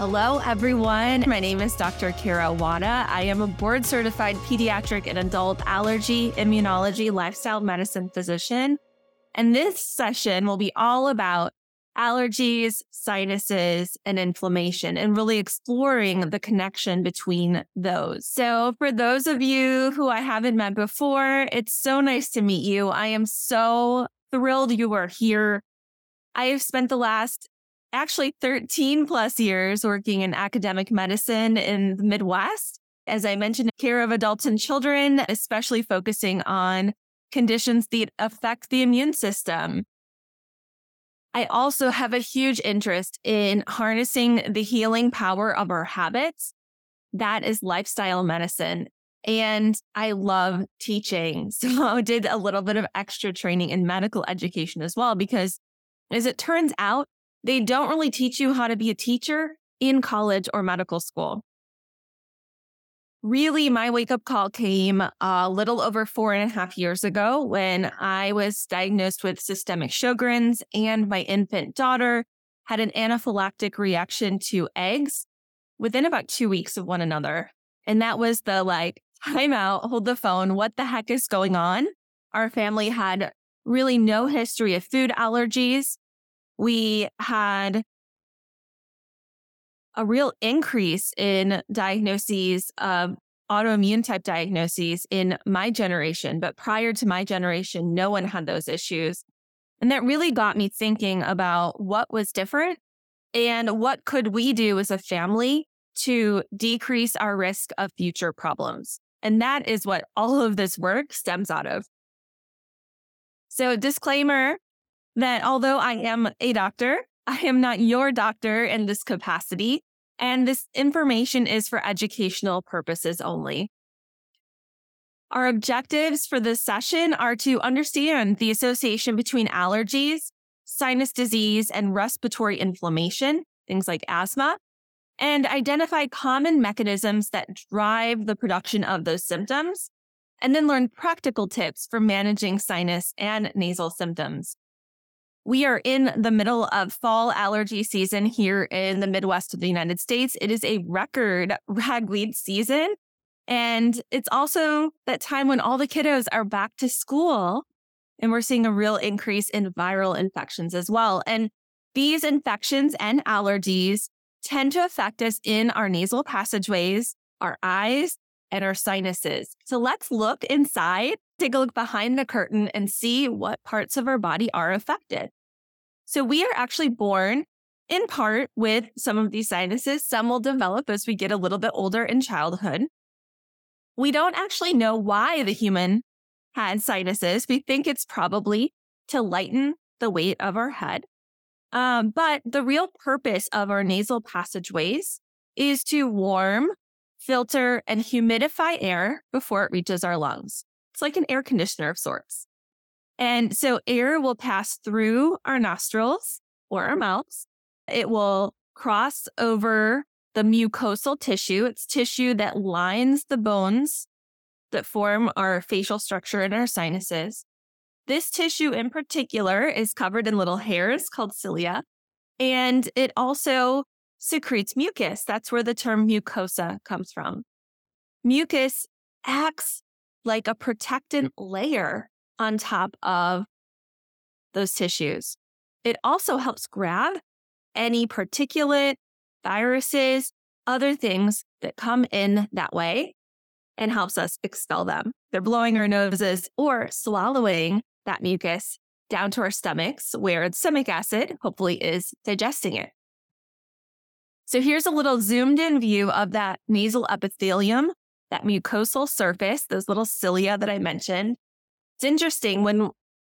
Hello, everyone. My name is Dr. Kara Wada. I am a board certified pediatric and adult allergy, immunology, lifestyle medicine physician. And this session will be all about allergies, sinuses, and inflammation, and really exploring the connection between those. So, for those of you who I haven't met before, it's so nice to meet you. I am so thrilled you are here. I have spent the last actually 13 plus years working in academic medicine in the Midwest. As I mentioned, care of adults and children, especially focusing on conditions that affect the immune system. I also have a huge interest in harnessing the healing power of our habits. That is lifestyle medicine. And I love teaching. So I did a little bit of extra training in medical education as well, because as it turns out, they don't really teach you how to be a teacher in college or medical school. Really, my wake up call came a little over four and a half years ago when I was diagnosed with systemic Sjogren's and my infant daughter had an anaphylactic reaction to eggs within about two weeks of one another. And that was the like, time out, hold the phone. What the heck is going on? Our family had really no history of food allergies we had a real increase in diagnoses of autoimmune type diagnoses in my generation. But prior to my generation, no one had those issues. And that really got me thinking about what was different and what could we do as a family to decrease our risk of future problems. And that is what all of this work stems out of. So, disclaimer that although I am a doctor, I am not your doctor in this capacity, and this information is for educational purposes only. Our objectives for this session are to understand the association between allergies, sinus disease, and respiratory inflammation, things like asthma, and identify common mechanisms that drive the production of those symptoms, and then learn practical tips for managing sinus and nasal symptoms. We are in the middle of fall allergy season here in the Midwest of the United States. It is a record ragweed season. And it's also that time when all the kiddos are back to school and we're seeing a real increase in viral infections as well. And these infections and allergies tend to affect us in our nasal passageways, our eyes, and our sinuses. So let's look inside, take a look behind the curtain and see what parts of our body are affected. So we are actually born in part with some of these sinuses. Some will develop as we get a little bit older in childhood. We don't actually know why the human had sinuses. We think it's probably to lighten the weight of our head. Um, but the real purpose of our nasal passageways is to warm, filter, and humidify air before it reaches our lungs. It's like an air conditioner of sorts. And so air will pass through our nostrils or our mouths. It will cross over the mucosal tissue. It's tissue that lines the bones that form our facial structure and our sinuses. This tissue in particular is covered in little hairs called cilia, and it also secretes mucus. That's where the term mucosa comes from. Mucus acts like a protectant layer on top of those tissues. It also helps grab any particulate, viruses, other things that come in that way and helps us expel them. They're blowing our noses or swallowing that mucus down to our stomachs where the stomach acid hopefully is digesting it. So here's a little zoomed in view of that nasal epithelium, that mucosal surface, those little cilia that I mentioned. It's interesting when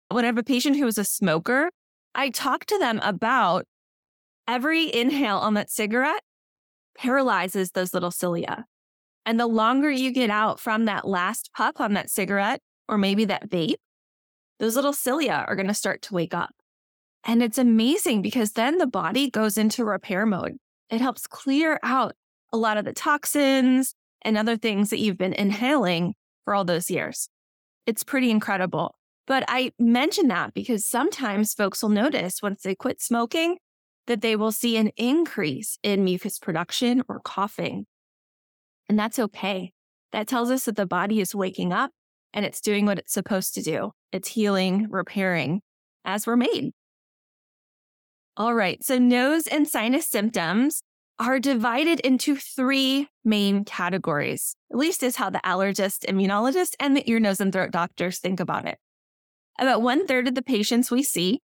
when I have a patient who is a smoker, I talk to them about every inhale on that cigarette paralyzes those little cilia. And the longer you get out from that last puff on that cigarette or maybe that vape, those little cilia are going to start to wake up. And it's amazing because then the body goes into repair mode. It helps clear out a lot of the toxins and other things that you've been inhaling for all those years. It's pretty incredible. But I mention that because sometimes folks will notice once they quit smoking that they will see an increase in mucus production or coughing. And that's okay. That tells us that the body is waking up and it's doing what it's supposed to do. It's healing, repairing as we're made. All right. So, nose and sinus symptoms are divided into three main categories, at least is how the allergist, immunologist, and the ear, nose, and throat doctors think about it. About one third of the patients we see,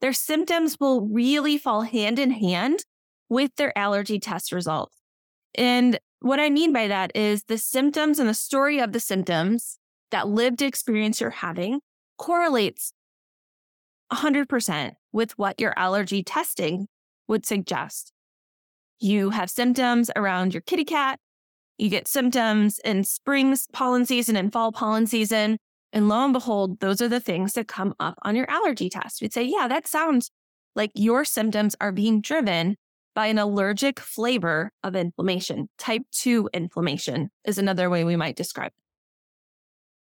their symptoms will really fall hand in hand with their allergy test results. And what I mean by that is the symptoms and the story of the symptoms, that lived experience you're having correlates 100% with what your allergy testing would suggest. You have symptoms around your kitty cat. You get symptoms in spring pollen season and fall pollen season. And lo and behold, those are the things that come up on your allergy test. We'd say, yeah, that sounds like your symptoms are being driven by an allergic flavor of inflammation. Type 2 inflammation is another way we might describe it.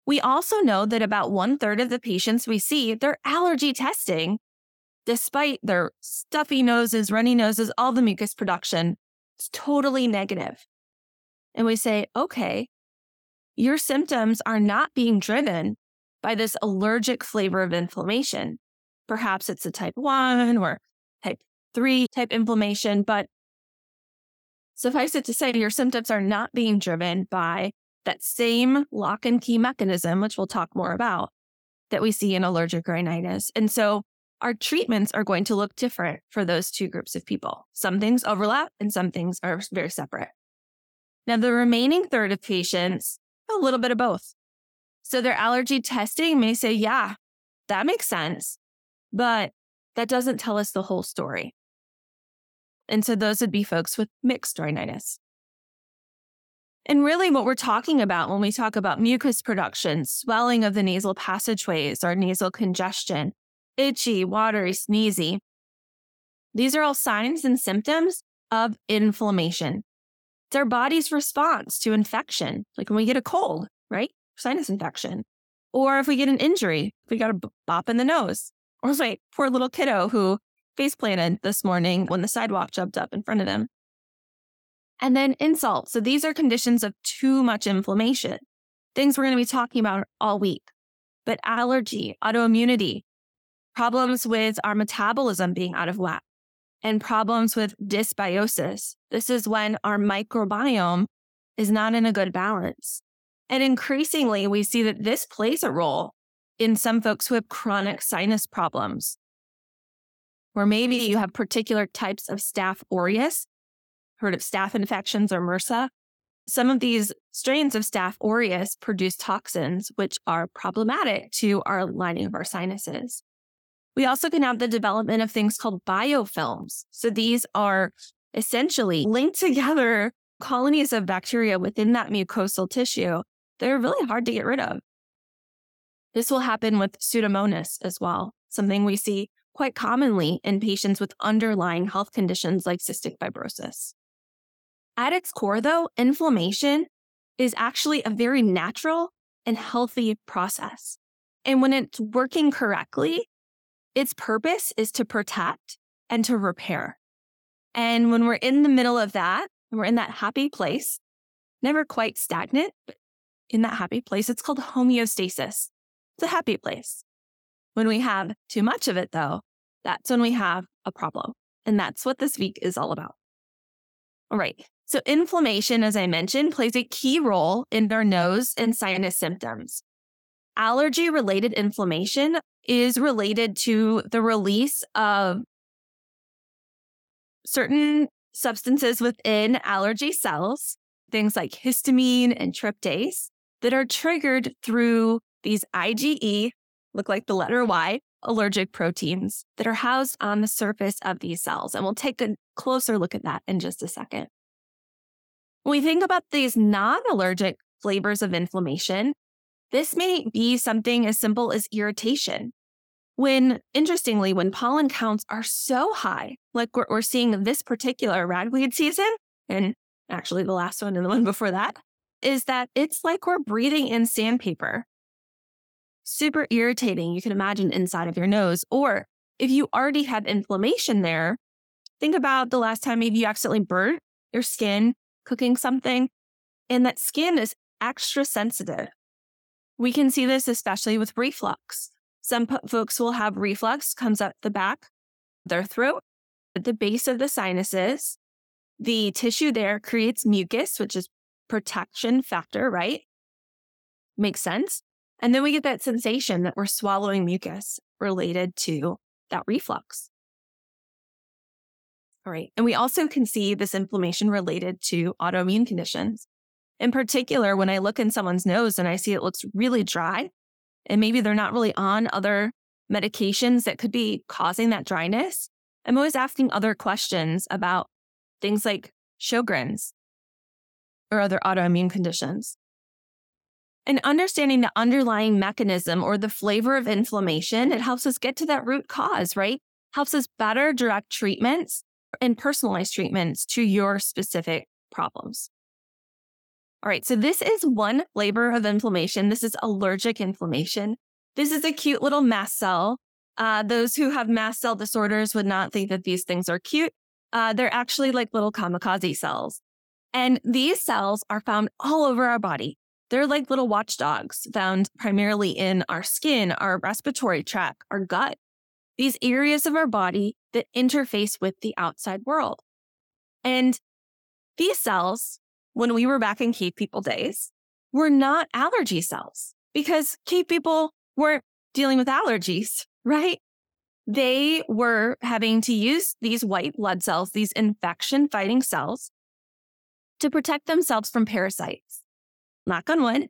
We also know that about one third of the patients we see, their allergy testing despite their stuffy noses, runny noses, all the mucus production, it's totally negative. And we say, okay, your symptoms are not being driven by this allergic flavor of inflammation. Perhaps it's a type 1 or type 3 type inflammation, but suffice it to say, your symptoms are not being driven by that same lock and key mechanism, which we'll talk more about, that we see in allergic rhinitis. And so our treatments are going to look different for those two groups of people. Some things overlap and some things are very separate. Now, the remaining third of patients, a little bit of both. So their allergy testing may say, yeah, that makes sense, but that doesn't tell us the whole story. And so those would be folks with mixed rhinitis. And really, what we're talking about when we talk about mucus production, swelling of the nasal passageways, or nasal congestion, itchy, watery, sneezy. These are all signs and symptoms of inflammation. It's our body's response to infection, like when we get a cold, right? Sinus infection. Or if we get an injury, we got a bop in the nose. Or like poor little kiddo who face planted this morning when the sidewalk jumped up in front of him. And then insult. So these are conditions of too much inflammation, things we're going to be talking about all week. But allergy, autoimmunity, problems with our metabolism being out of whack, and problems with dysbiosis. This is when our microbiome is not in a good balance. And increasingly, we see that this plays a role in some folks who have chronic sinus problems, where maybe you have particular types of Staph aureus, heard of staph infections or MRSA. Some of these strains of Staph aureus produce toxins, which are problematic to our lining of our sinuses. We also can have the development of things called biofilms. So these are essentially linked together colonies of bacteria within that mucosal tissue. They're really hard to get rid of. This will happen with Pseudomonas as well, something we see quite commonly in patients with underlying health conditions like cystic fibrosis. At its core, though, inflammation is actually a very natural and healthy process. And when it's working correctly, its purpose is to protect and to repair. And when we're in the middle of that, we're in that happy place, never quite stagnant, but in that happy place, it's called homeostasis. It's a happy place. When we have too much of it, though, that's when we have a problem. And that's what this week is all about. All right. So, inflammation, as I mentioned, plays a key role in our nose and sinus symptoms. Allergy related inflammation is related to the release of certain substances within allergy cells, things like histamine and tryptase, that are triggered through these IgE, look like the letter Y, allergic proteins that are housed on the surface of these cells. And we'll take a closer look at that in just a second. When we think about these non allergic flavors of inflammation, this may be something as simple as irritation. When, interestingly, when pollen counts are so high, like we're, we're seeing this particular ragweed season, and actually the last one and the one before that, is that it's like we're breathing in sandpaper. Super irritating, you can imagine inside of your nose. Or if you already have inflammation there, think about the last time maybe you accidentally burnt your skin cooking something, and that skin is extra sensitive. We can see this especially with reflux. Some folks will have reflux comes up the back, their throat, at the base of the sinuses. The tissue there creates mucus, which is protection factor, right? Makes sense. And then we get that sensation that we're swallowing mucus related to that reflux. Right. And we also can see this inflammation related to autoimmune conditions. In particular, when I look in someone's nose and I see it looks really dry, and maybe they're not really on other medications that could be causing that dryness, I'm always asking other questions about things like Sjogren's or other autoimmune conditions. And understanding the underlying mechanism or the flavor of inflammation, it helps us get to that root cause, right? Helps us better direct treatments and personalized treatments to your specific problems. All right, so this is one flavor of inflammation. This is allergic inflammation. This is a cute little mast cell. Uh, those who have mast cell disorders would not think that these things are cute. Uh, they're actually like little kamikaze cells. And these cells are found all over our body. They're like little watchdogs found primarily in our skin, our respiratory tract, our gut, these areas of our body that interface with the outside world. And these cells, when we were back in cave people days, were not allergy cells because cave people weren't dealing with allergies, right? They were having to use these white blood cells, these infection fighting cells, to protect themselves from parasites. Knock on wood,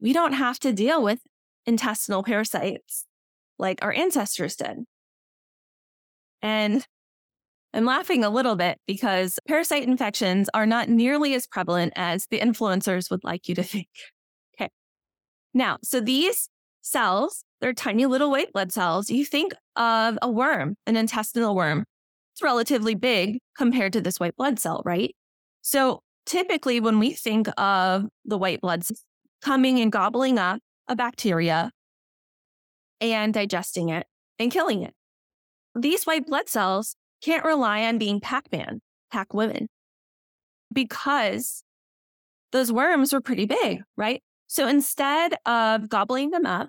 we don't have to deal with intestinal parasites like our ancestors did. And I'm laughing a little bit because parasite infections are not nearly as prevalent as the influencers would like you to think. Okay. Now, so these cells, they're tiny little white blood cells. You think of a worm, an intestinal worm. It's relatively big compared to this white blood cell, right? So typically, when we think of the white blood coming and gobbling up a bacteria and digesting it and killing it. These white blood cells can't rely on being Pac Man, Pac women, because those worms were pretty big, right? So instead of gobbling them up,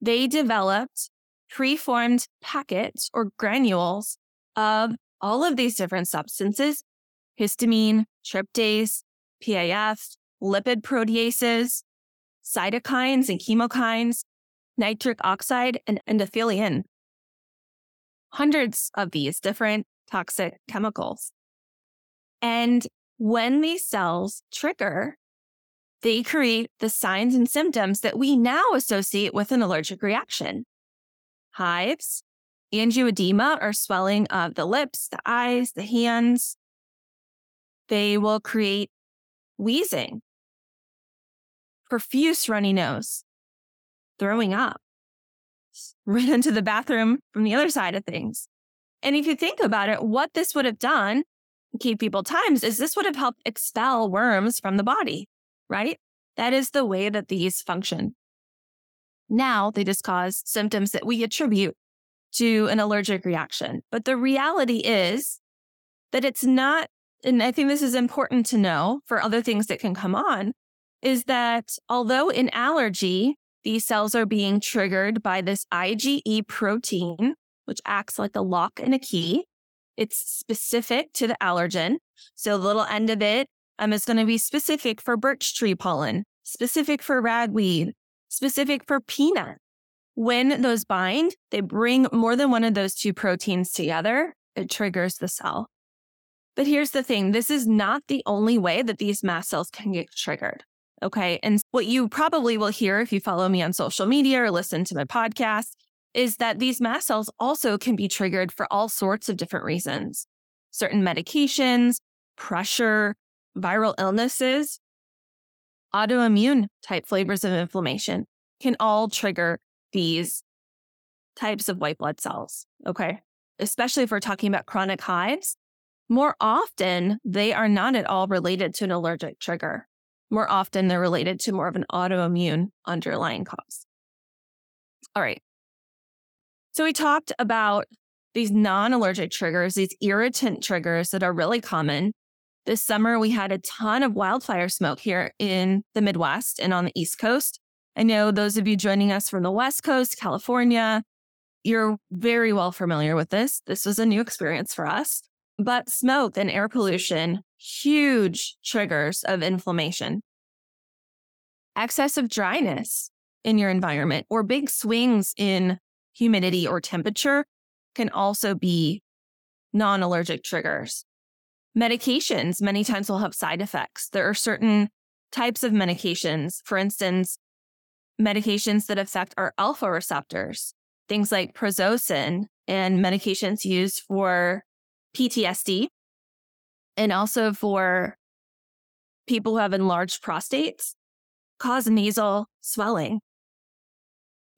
they developed preformed packets or granules of all of these different substances histamine, tryptase, PAF, lipid proteases, cytokines and chemokines, nitric oxide, and endothelin. Hundreds of these different toxic chemicals. And when these cells trigger, they create the signs and symptoms that we now associate with an allergic reaction. Hives, angioedema or swelling of the lips, the eyes, the hands. They will create wheezing, profuse runny nose, throwing up, ran into the bathroom from the other side of things. And if you think about it, what this would have done cave people times is this would have helped expel worms from the body, right? That is the way that these function. Now they just cause symptoms that we attribute to an allergic reaction. But the reality is that it's not, and I think this is important to know for other things that can come on, is that although in allergy, these cells are being triggered by this IgE protein, which acts like a lock and a key. It's specific to the allergen. So the little end of it um, is going to be specific for birch tree pollen, specific for ragweed, specific for peanut. When those bind, they bring more than one of those two proteins together. It triggers the cell. But here's the thing this is not the only way that these mast cells can get triggered. Okay. And what you probably will hear if you follow me on social media or listen to my podcast is that these mast cells also can be triggered for all sorts of different reasons. Certain medications, pressure, viral illnesses, autoimmune type flavors of inflammation can all trigger these types of white blood cells. Okay. Especially if we're talking about chronic hives, more often they are not at all related to an allergic trigger. More often, they're related to more of an autoimmune underlying cause. All right. So we talked about these non allergic triggers, these irritant triggers that are really common. This summer, we had a ton of wildfire smoke here in the Midwest and on the East Coast. I know those of you joining us from the West Coast, California, you're very well familiar with this. This was a new experience for us. But smoke and air pollution, huge triggers of inflammation. Excess of dryness in your environment or big swings in humidity or temperature can also be non allergic triggers. Medications many times will have side effects. There are certain types of medications, for instance, medications that affect our alpha receptors, things like prazosin and medications used for PTSD and also for people who have enlarged prostates cause nasal swelling.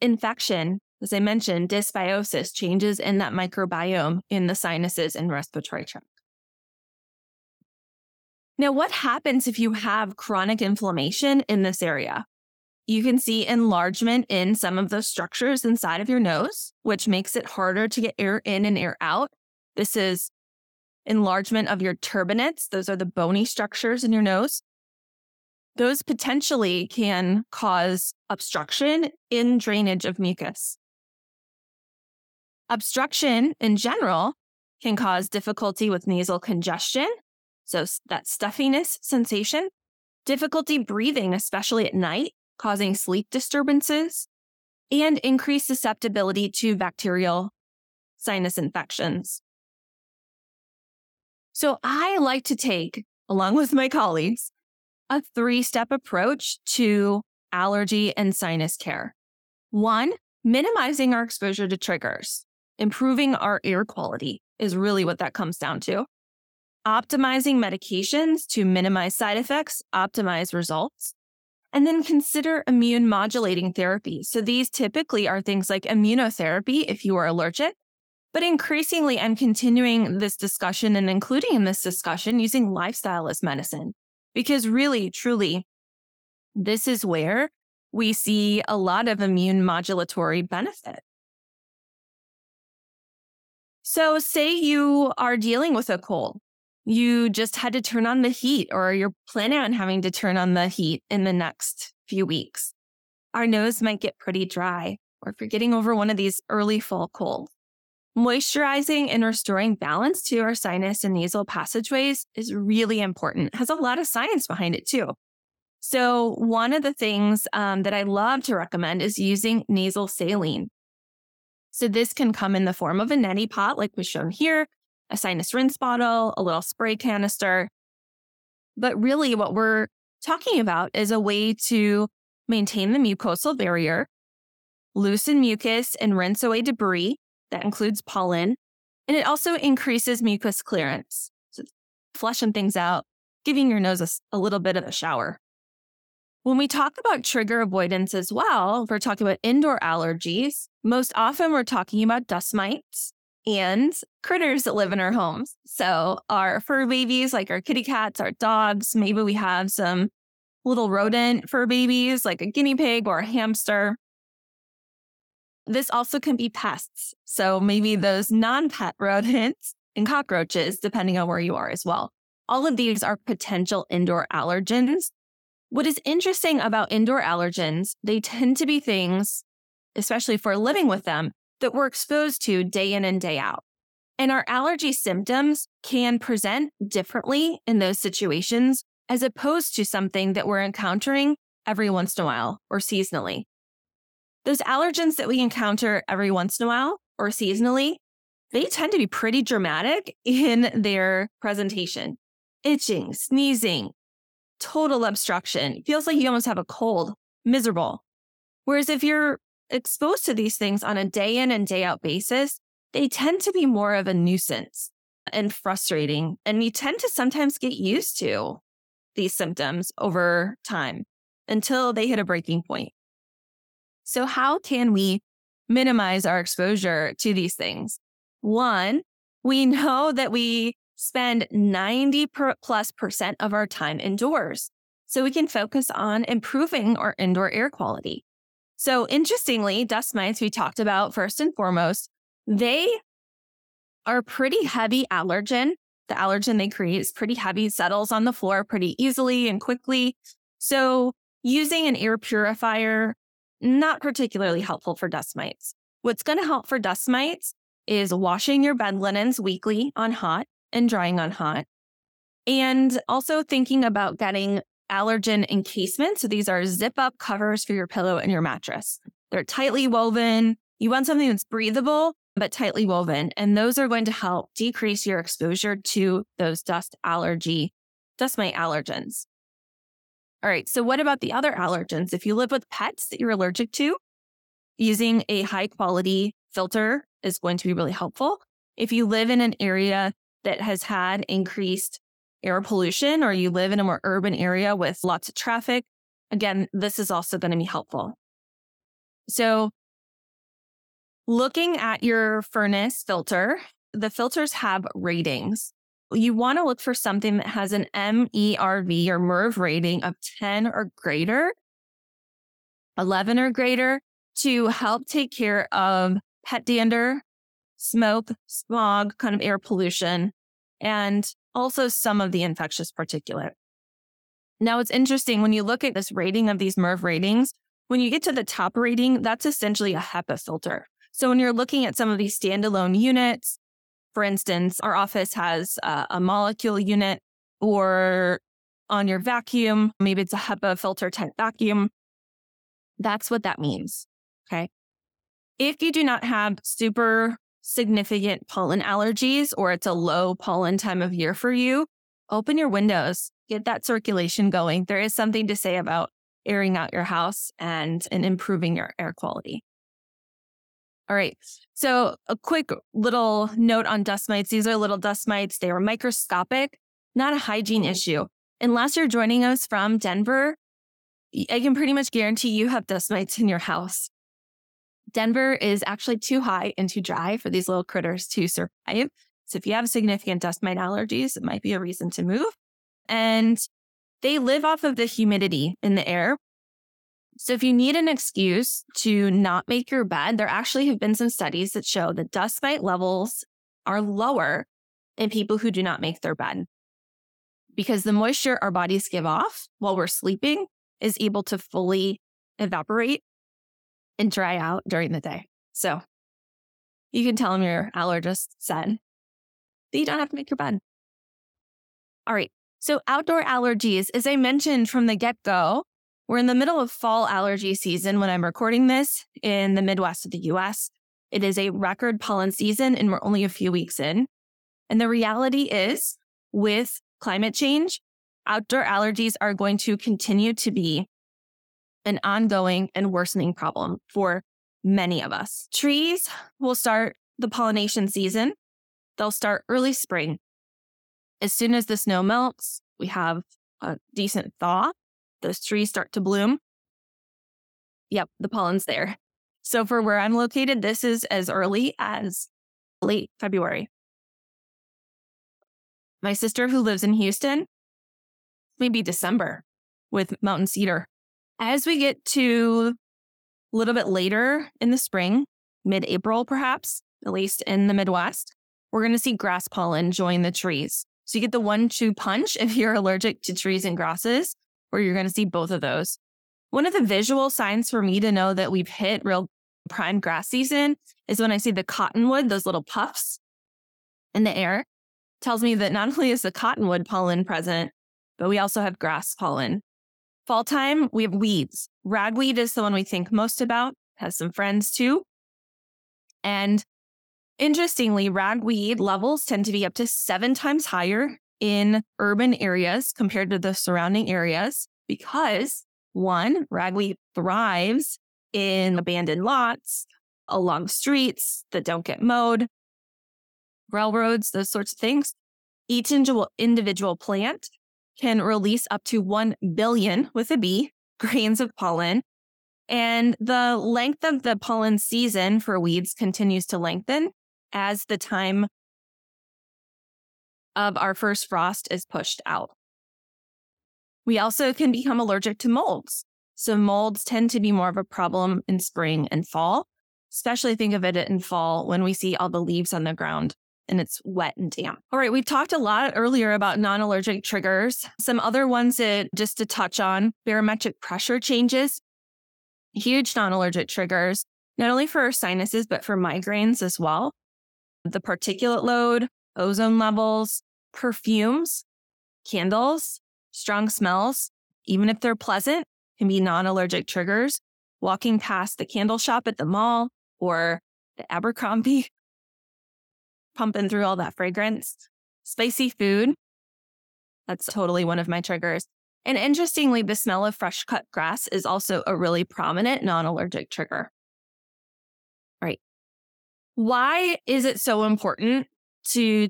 Infection, as I mentioned, dysbiosis, changes in that microbiome in the sinuses and respiratory tract. Now, what happens if you have chronic inflammation in this area? You can see enlargement in some of those structures inside of your nose, which makes it harder to get air in and air out. This is enlargement of your turbinates. Those are the bony structures in your nose. Those potentially can cause obstruction in drainage of mucus. Obstruction in general can cause difficulty with nasal congestion, so that stuffiness sensation, difficulty breathing, especially at night, causing sleep disturbances, and increased susceptibility to bacterial sinus infections. So I like to take, along with my colleagues, a three step approach to allergy and sinus care. One, minimizing our exposure to triggers, improving our air quality is really what that comes down to. Optimizing medications to minimize side effects, optimize results and then consider immune modulating therapy. So these typically are things like immunotherapy if you are allergic. But increasingly, I'm continuing this discussion and including in this discussion using lifestyle as medicine. Because really, truly, this is where we see a lot of immune modulatory benefit. So, say you are dealing with a cold you just had to turn on the heat or you're planning on having to turn on the heat in the next few weeks. Our nose might get pretty dry or if you're getting over one of these early fall colds. Moisturizing and restoring balance to our sinus and nasal passageways is really important. It has a lot of science behind it too. So, one of the things um, that I love to recommend is using nasal saline. So, this can come in the form of a neti pot, like was shown here, a sinus rinse bottle, a little spray canister. But really, what we're talking about is a way to maintain the mucosal barrier, loosen mucus, and rinse away debris. That includes pollen. And it also increases mucus clearance. So flushing things out, giving your nose a, a little bit of a shower. When we talk about trigger avoidance as well, we're talking about indoor allergies. Most often, we're talking about dust mites, and critters that live in our homes. So, our fur babies, like our kitty cats, our dogs, maybe we have some little rodent fur babies, like a guinea pig or a hamster. This also can be pests. So, maybe those non pet rodents and cockroaches, depending on where you are as well. All of these are potential indoor allergens. What is interesting about indoor allergens, they tend to be things, especially for living with them, that we're exposed to day in and day out. And our allergy symptoms can present differently in those situations as opposed to something that we're encountering every once in a while or seasonally. Those allergens that we encounter every once in a while or seasonally, they tend to be pretty dramatic in their presentation. Itching, sneezing, total obstruction. feels like you almost have a cold, miserable. Whereas if you're exposed to these things on a day in and day out basis, they tend to be more of a nuisance and frustrating. And you tend to sometimes get used to these symptoms over time until they hit a breaking point. So, how can we minimize our exposure to these things? One, we know that we spend 90 plus percent of our time indoors. So we can focus on improving our indoor air quality. So interestingly, dust mites we talked about first and foremost, they are pretty heavy allergen. The allergen they create is pretty heavy, settles on the floor pretty easily and quickly. So using an air purifier, not particularly helpful for dust mites. What's going to help for dust mites is washing your bed linens weekly on hot and drying on hot. And also thinking about getting allergen encasement. So these are zip up covers for your pillow and your mattress. They're tightly woven. You want something that's breathable, but tightly woven. And those are going to help decrease your exposure to those dust allergy, dust mite allergens. All right. So what about the other allergens? If you live with pets that you're allergic to, using a high quality filter is going to be really helpful. If you live in an area that has had increased air pollution or you live in a more urban area with lots of traffic, again, this is also going to be helpful. So, looking at your furnace filter, the filters have ratings. You want to look for something that has an MERV or MERV rating of 10 or greater, 11 or greater to help take care of pet dander, smoke, smog, kind of air pollution, and also some of the infectious particulate. Now, it's interesting when you look at this rating of these MERV ratings, when you get to the top rating, that's essentially a HEPA filter. So when you're looking at some of these standalone units, for instance, our office has a, Molekule unit or on your vacuum, maybe it's a HEPA filter type vacuum. That's what that means. Okay. If you do not have super significant pollen allergies or it's a low pollen time of year for you, open your windows, get that circulation going. There is something to say about airing out your house and, and improving your air quality. All right. So, a quick little note on dust mites. These are little dust mites. They are microscopic, not a hygiene mm-hmm. issue. Unless you're joining us from Denver, I can pretty much guarantee you have dust mites in your house. Denver is actually too high and too dry for these little critters to survive. So if you have significant dust mite allergies, it might be a reason to move. And they live off of the humidity in the air. So if you need an excuse to not make your bed, there actually have been some studies that show that dust mite levels are lower in people who do not make their bed. Because the moisture our bodies give off while we're sleeping is able to fully evaporate and dry out during the day. So you can tell them your allergist said that you don't have to make your bed. All right. So outdoor allergies, as I mentioned from the get go, we're in the middle of fall allergy season when I'm recording this in the Midwest of the US. It is a record pollen season and we're only a few weeks in. And the reality is with climate change, outdoor allergies are going to continue to be an ongoing and worsening problem for many of us. Trees will start the pollination season. They'll start early spring. As soon as the snow melts, we have a decent thaw. Those trees start to bloom. Yep, the pollen's there. So for where I'm located, this is as early as late February. My sister who lives in Houston, maybe December with mountain cedar. As we get to a little bit later in the spring, mid April perhaps, at least in the Midwest, we're going to see grass pollen join the trees. So you get the one two punch if you're allergic to trees and grasses, where you're going to see both of those. One of the visual signs for me to know that we've hit real prime grass season is when I see the cottonwood, those little puffs in the air, tells me that not only is the cottonwood pollen present, but we also have grass pollen. Fall time, we have weeds. Ragweed is the one we think most about, has some friends too. And interestingly, ragweed levels tend to be up to seven times higher in urban areas compared to the surrounding areas because one, ragweed thrives in abandoned lots, along streets that don't get mowed, railroads, those sorts of things. Each individual plant can release up to 1 billion with a B grains of pollen. And the length of the pollen season for weeds continues to lengthen as the time of our first frost is pushed out. We also can become allergic to molds. So, molds tend to be more of a problem in spring and fall, especially think of it in fall when we see all the leaves on the ground and it's wet and damp. All right, we've talked a lot earlier about non allergic triggers. Some other ones that just to touch on barometric pressure changes, huge non allergic triggers, not only for sinuses, but for migraines as well. The particulate load, ozone levels, perfumes, candles, strong smells, even if they're pleasant, can be non allergic triggers. Walking past the candle shop at the mall or the Abercrombie, pumping through all that fragrance. Spicy food, that's totally one of my triggers. And interestingly, the smell of fresh cut grass is also a really prominent non allergic trigger. All right. Why is it so important to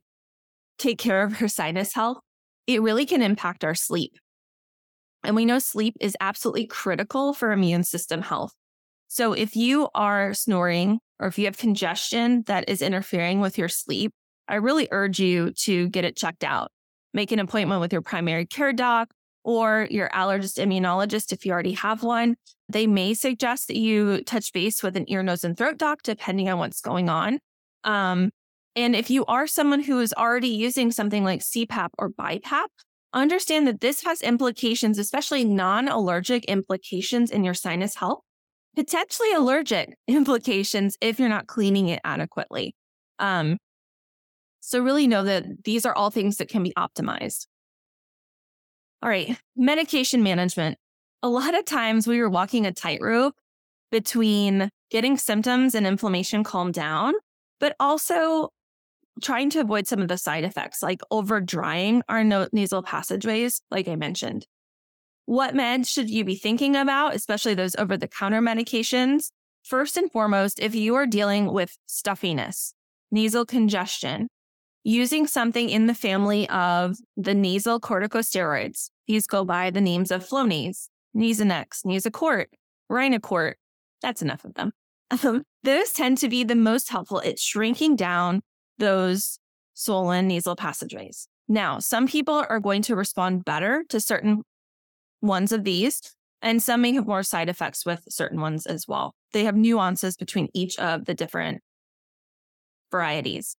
take care of her sinus health? It really can impact our sleep. And we know sleep is absolutely critical for immune system health. So if you are snoring or if you have congestion that is interfering with your sleep, I really urge you to get it checked out. Make an appointment with your primary care doc or your allergist immunologist if you already have one. They may suggest that you touch base with an ear, nose, and throat doc, depending on what's going on. Um, and if you are someone who is already using something like CPAP or BiPAP, understand that this has implications, especially non allergic implications in your sinus health, potentially allergic implications if you're not cleaning it adequately. Um, so, really know that these are all things that can be optimized. All right, medication management. A lot of times we are walking a tightrope between getting symptoms and inflammation calmed down, but also trying to avoid some of the side effects like over drying our nasal passageways, like I mentioned. What meds should you be thinking about, especially those over the counter medications? First and foremost, if you are dealing with stuffiness, nasal congestion, using something in the family of the nasal corticosteroids. These go by the names of Flonase, Nasonex, Nasacort, Rhinocort. That's enough of them. Those tend to be the most helpful at shrinking down those swollen nasal passageways. Now, some people are going to respond better to certain ones of these, and some may have more side effects with certain ones as well. They have nuances between each of the different varieties.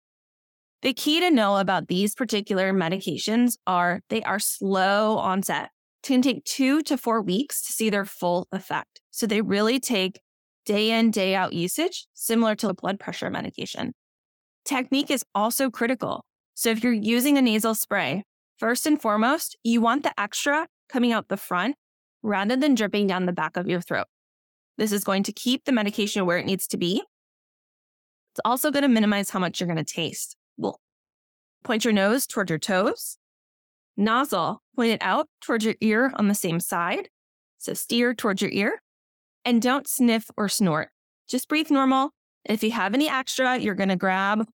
The key to know about these particular medications are they are slow onset. It can take two to four weeks to see their full effect. So they really take day in, day out usage, similar to a blood pressure medication. Technique is also critical. So if you're using a nasal spray, first and foremost, you want the extra coming out the front rather than dripping down the back of your throat. This is going to keep the medication where it needs to be. It's also going to minimize how much you're going to taste. Well, point your nose toward your toes. Nozzle, point it out towards your ear on the same side. So steer towards your ear. And don't sniff or snort. Just breathe normal. If you have any extra, you're going to grab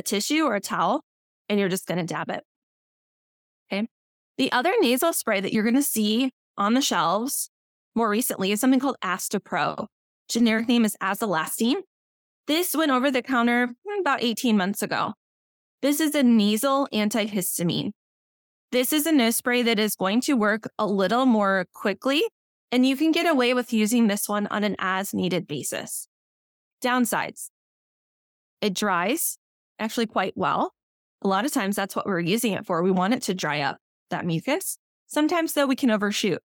a tissue or a towel and you're just going to dab it. Okay. The other nasal spray that you're going to see on the shelves more recently is something called Astepro. Generic name is Azelastine. This went over the counter about 18 months ago. This is a nasal antihistamine. This is a nose spray that is going to work a little more quickly, and you can get away with using this one on an as needed basis. Downsides it dries actually quite well. A lot of times that's what we're using it for. We want it to dry up that mucus. Sometimes, though, we can overshoot.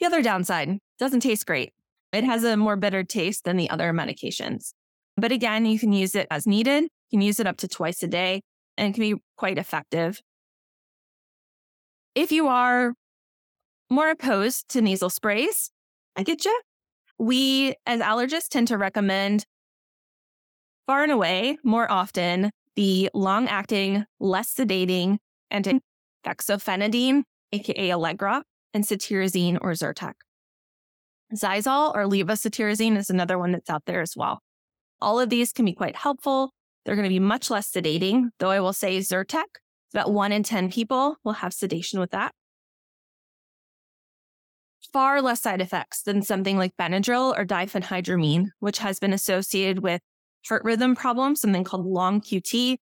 The other downside doesn't taste great. It has a more bitter taste than the other medications. But again, you can use it as needed. You can use it up to twice a day and it can be quite effective. If you are more opposed to nasal sprays, I get you. We, as allergists, tend to recommend far and away more often the long acting, less sedating and fexofenadine, aka Allegra, and cetirizine or Zyrtec. Xyzal or levocetirizine is another one that's out there as well. All of these can be quite helpful. They're going to be much less sedating, though I will say Zyrtec, about one in 10 people will have sedation with that. Far less side effects than something like Benadryl or diphenhydramine, which has been associated with heart rhythm problems, something called long QT,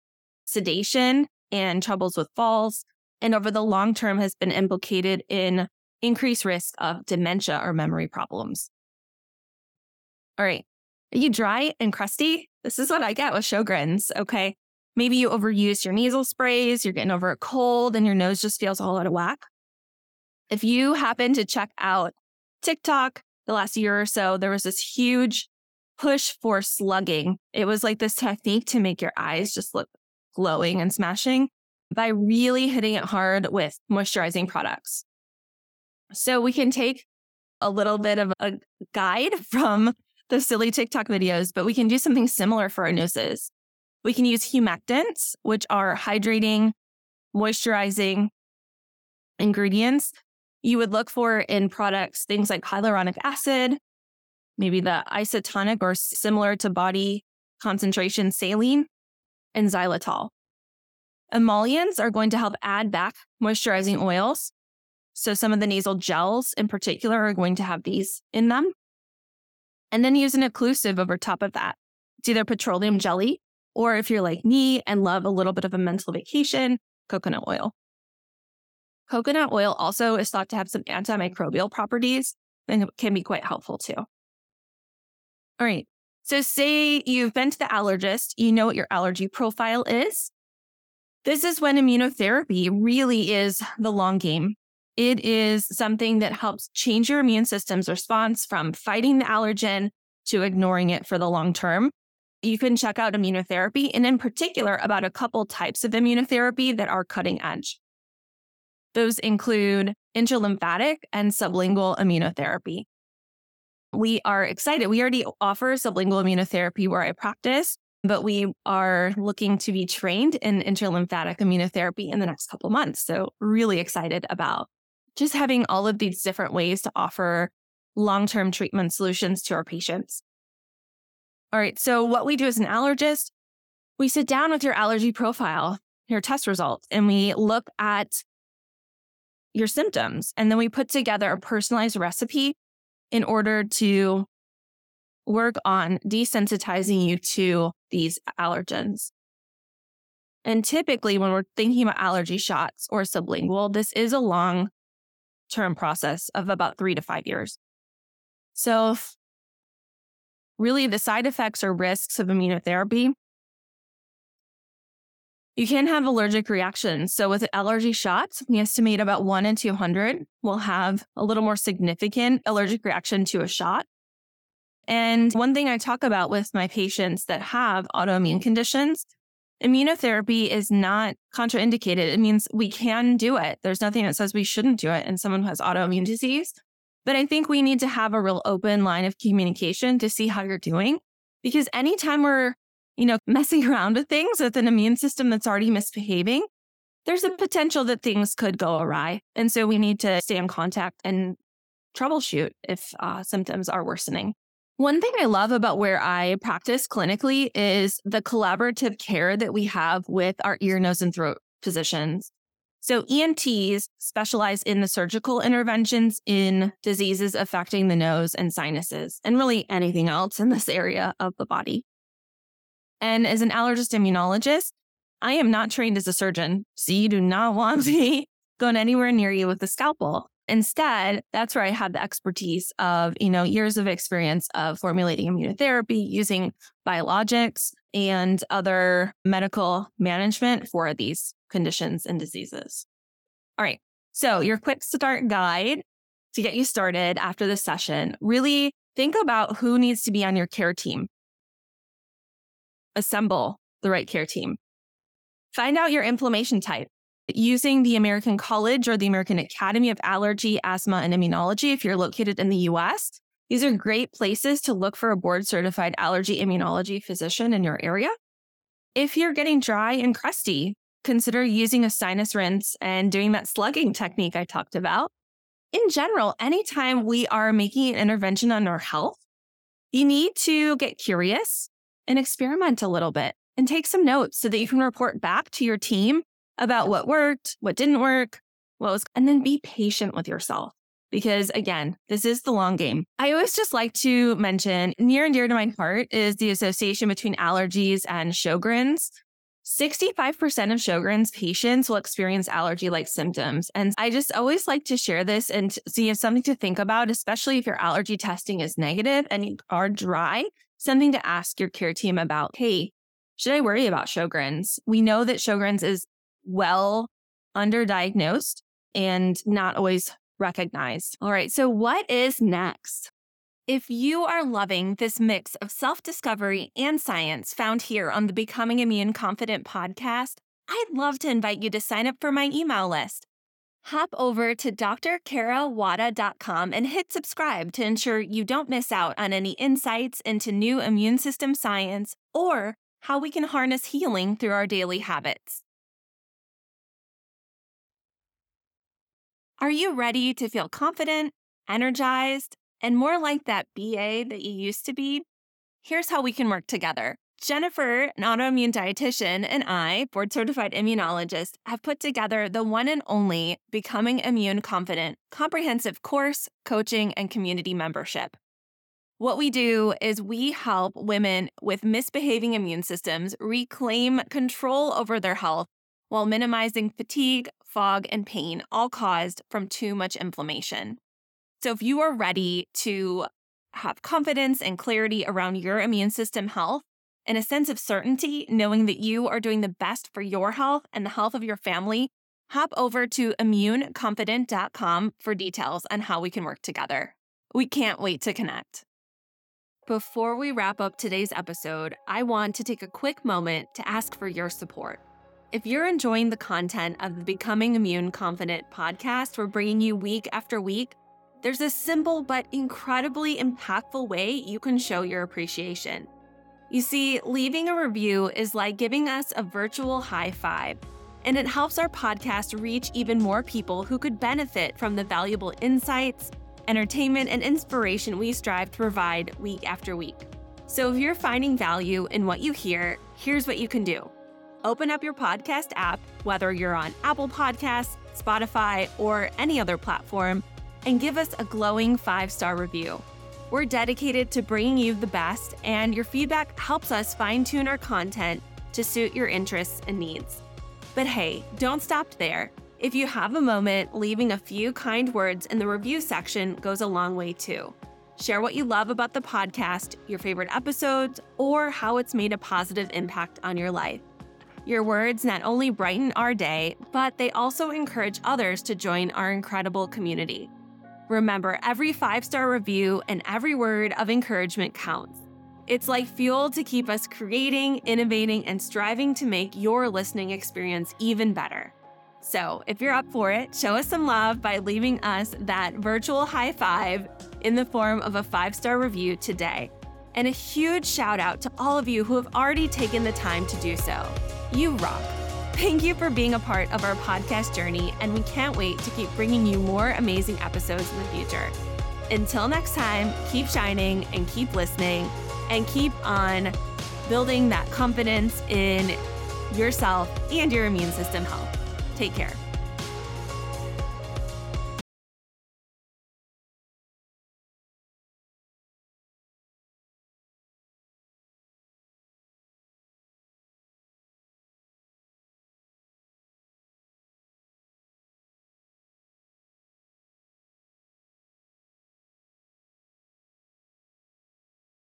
sedation, and troubles with falls, and over the long term has been implicated in increased risk of dementia or memory problems. All right. Are you dry and crusty? This is what I get with Sjogren's. Okay. Maybe you overuse your nasal sprays, you're getting over a cold, and your nose just feels all out of whack. If you happen to check out TikTok the last year or so, there was this huge push for slugging. It was like this technique to make your eyes just look glowing and smashing by really hitting it hard with moisturizing products. So we can take a little bit of a guide from the silly TikTok videos, but we can do something similar for our noses. We can use humectants, which are hydrating, moisturizing ingredients you would look for in products things like hyaluronic acid, maybe the isotonic or similar to body concentration saline, and xylitol. Emollients are going to help add back moisturizing oils. So, some of the nasal gels in particular are going to have these in them. And then use an occlusive over top of that. It's either petroleum jelly, or if you're like me and love a little bit of a mental vacation, coconut oil. Coconut oil also is thought to have some antimicrobial properties and can be quite helpful too. All right. So, say you've been to the allergist, you know what your allergy profile is. This is when immunotherapy really is the long game. It is something that helps change your immune system's response from fighting the allergen to ignoring it for the long term. You can check out immunotherapy, and in particular, about a couple types of immunotherapy that are cutting edge. Those include intralymphatic and sublingual immunotherapy. We are excited. We already offer sublingual immunotherapy where I practice, but we are looking to be trained in intralymphatic immunotherapy in the next couple months. So, really excited about just having all of these different ways to offer long term treatment solutions to our patients. All right. So, what we do as an allergist, we sit down with your allergy profile, your test results, and we look at your symptoms. And then we put together a personalized recipe in order to work on desensitizing you to these allergens. And typically, when we're thinking about allergy shots or sublingual, this is a long term process of about three to five years. So, really, the side effects or risks of immunotherapy you can have allergic reactions. So, with allergy shots, we estimate about one in 200 will have a little more significant allergic reaction to a shot. And one thing I talk about with my patients that have autoimmune conditions, immunotherapy is not contraindicated. It means we can do it. There's nothing that says we shouldn't do it in someone who has autoimmune disease. But I think we need to have a real open line of communication to see how you're doing. Because anytime we're you know, messing around with things with an immune system that's already misbehaving, there's a potential that things could go awry. And so we need to stay in contact and troubleshoot if uh, symptoms are worsening. One thing I love about where I practice clinically is the collaborative care that we have with our ear, nose, and throat physicians. So, ENTs specialize in the surgical interventions in diseases affecting the nose and sinuses, and really anything else in this area of the body. And as an allergist immunologist, I am not trained as a surgeon. So you do not want me going anywhere near you with a scalpel. Instead, that's where I had the expertise of, you know, years of experience of formulating immunotherapy, using biologics and other medical management for these conditions and diseases. All right. So your quick start guide to get you started after this session, really think about who needs to be on your care team assemble the right care team. Find out your inflammation type. Using the American College or the American Academy of Allergy, Asthma, and Immunology, if you're located in the US, these are great places to look for a board certified allergy immunology physician in your area. If you're getting dry and crusty, consider using a sinus rinse and doing that slugging technique I talked about. In general, anytime we are making an intervention on our health, you need to get curious and experiment a little bit and take some notes so that you can report back to your team about what worked, what didn't work, what was, and then be patient with yourself. Because again, this is the long game. I always just like to mention near and dear to my heart is the association between allergies and Sjogren's. 65% of Sjogren's patients will experience allergy like symptoms. And I just always like to share this and see if something to think about, especially if your allergy testing is negative and you are dry something to ask your care team about. Hey, should I worry about Sjogren's? We know that Sjogren's is well underdiagnosed and not always recognized. All right, so what is next? If you are loving this mix of self discovery and science found here on the Becoming Immune Confident podcast, I'd love to invite you to sign up for my email list. Hop over to drkarawada.com and hit subscribe to ensure you don't miss out on any insights into new immune system science or how we can harness healing through our daily habits. Are you ready to feel confident, energized, and more like that BA that you used to be? Here's how we can work together. Jennifer, an autoimmune dietitian, and I, board certified immunologist, have put together the one and only Becoming Immune Confident comprehensive course, coaching, and community membership. What we do is we help women with misbehaving immune systems reclaim control over their health while minimizing fatigue, fog, and pain, all caused from too much inflammation. So, if you are ready to have confidence and clarity around your immune system health and a sense of certainty, knowing that you are doing the best for your health and the health of your family, hop over to immuneconfident.com for details on how we can work together. We can't wait to connect. Before we wrap up today's episode, I want to take a quick moment to ask for your support. If you're enjoying the content of the Becoming Immune Confident podcast we're bringing you week after week, there's a simple but incredibly impactful way you can show your appreciation. You see, leaving a review is like giving us a virtual high five, and it helps our podcast reach even more people who could benefit from the valuable insights, entertainment, and inspiration we strive to provide week after week. So if you're finding value in what you hear, here's what you can do. Open up your podcast app, whether you're on Apple Podcasts, Spotify, or any other platform, and give us a glowing five star review. We're dedicated to bringing you the best, and your feedback helps us fine tune our content to suit your interests and needs. But hey, don't stop there. If you have a moment, leaving a few kind words in the review section goes a long way too. Share what you love about the podcast, your favorite episodes, or how it's made a positive impact on your life. Your words not only brighten our day, but they also encourage others to join our incredible community. Remember, every five star review and every word of encouragement counts. It's like fuel to keep us creating, innovating, and striving to make your listening experience even better. So, if you're up for it, show us some love by leaving us that virtual high five in the form of a five star review today. And a huge shout out to all of you who have already taken the time to do so. You rock. Thank you for being a part of our podcast journey, and we can't wait to keep bringing you more amazing episodes in the future. Until next time, keep shining and keep listening and keep on building that confidence in yourself and your immune system health. Take care.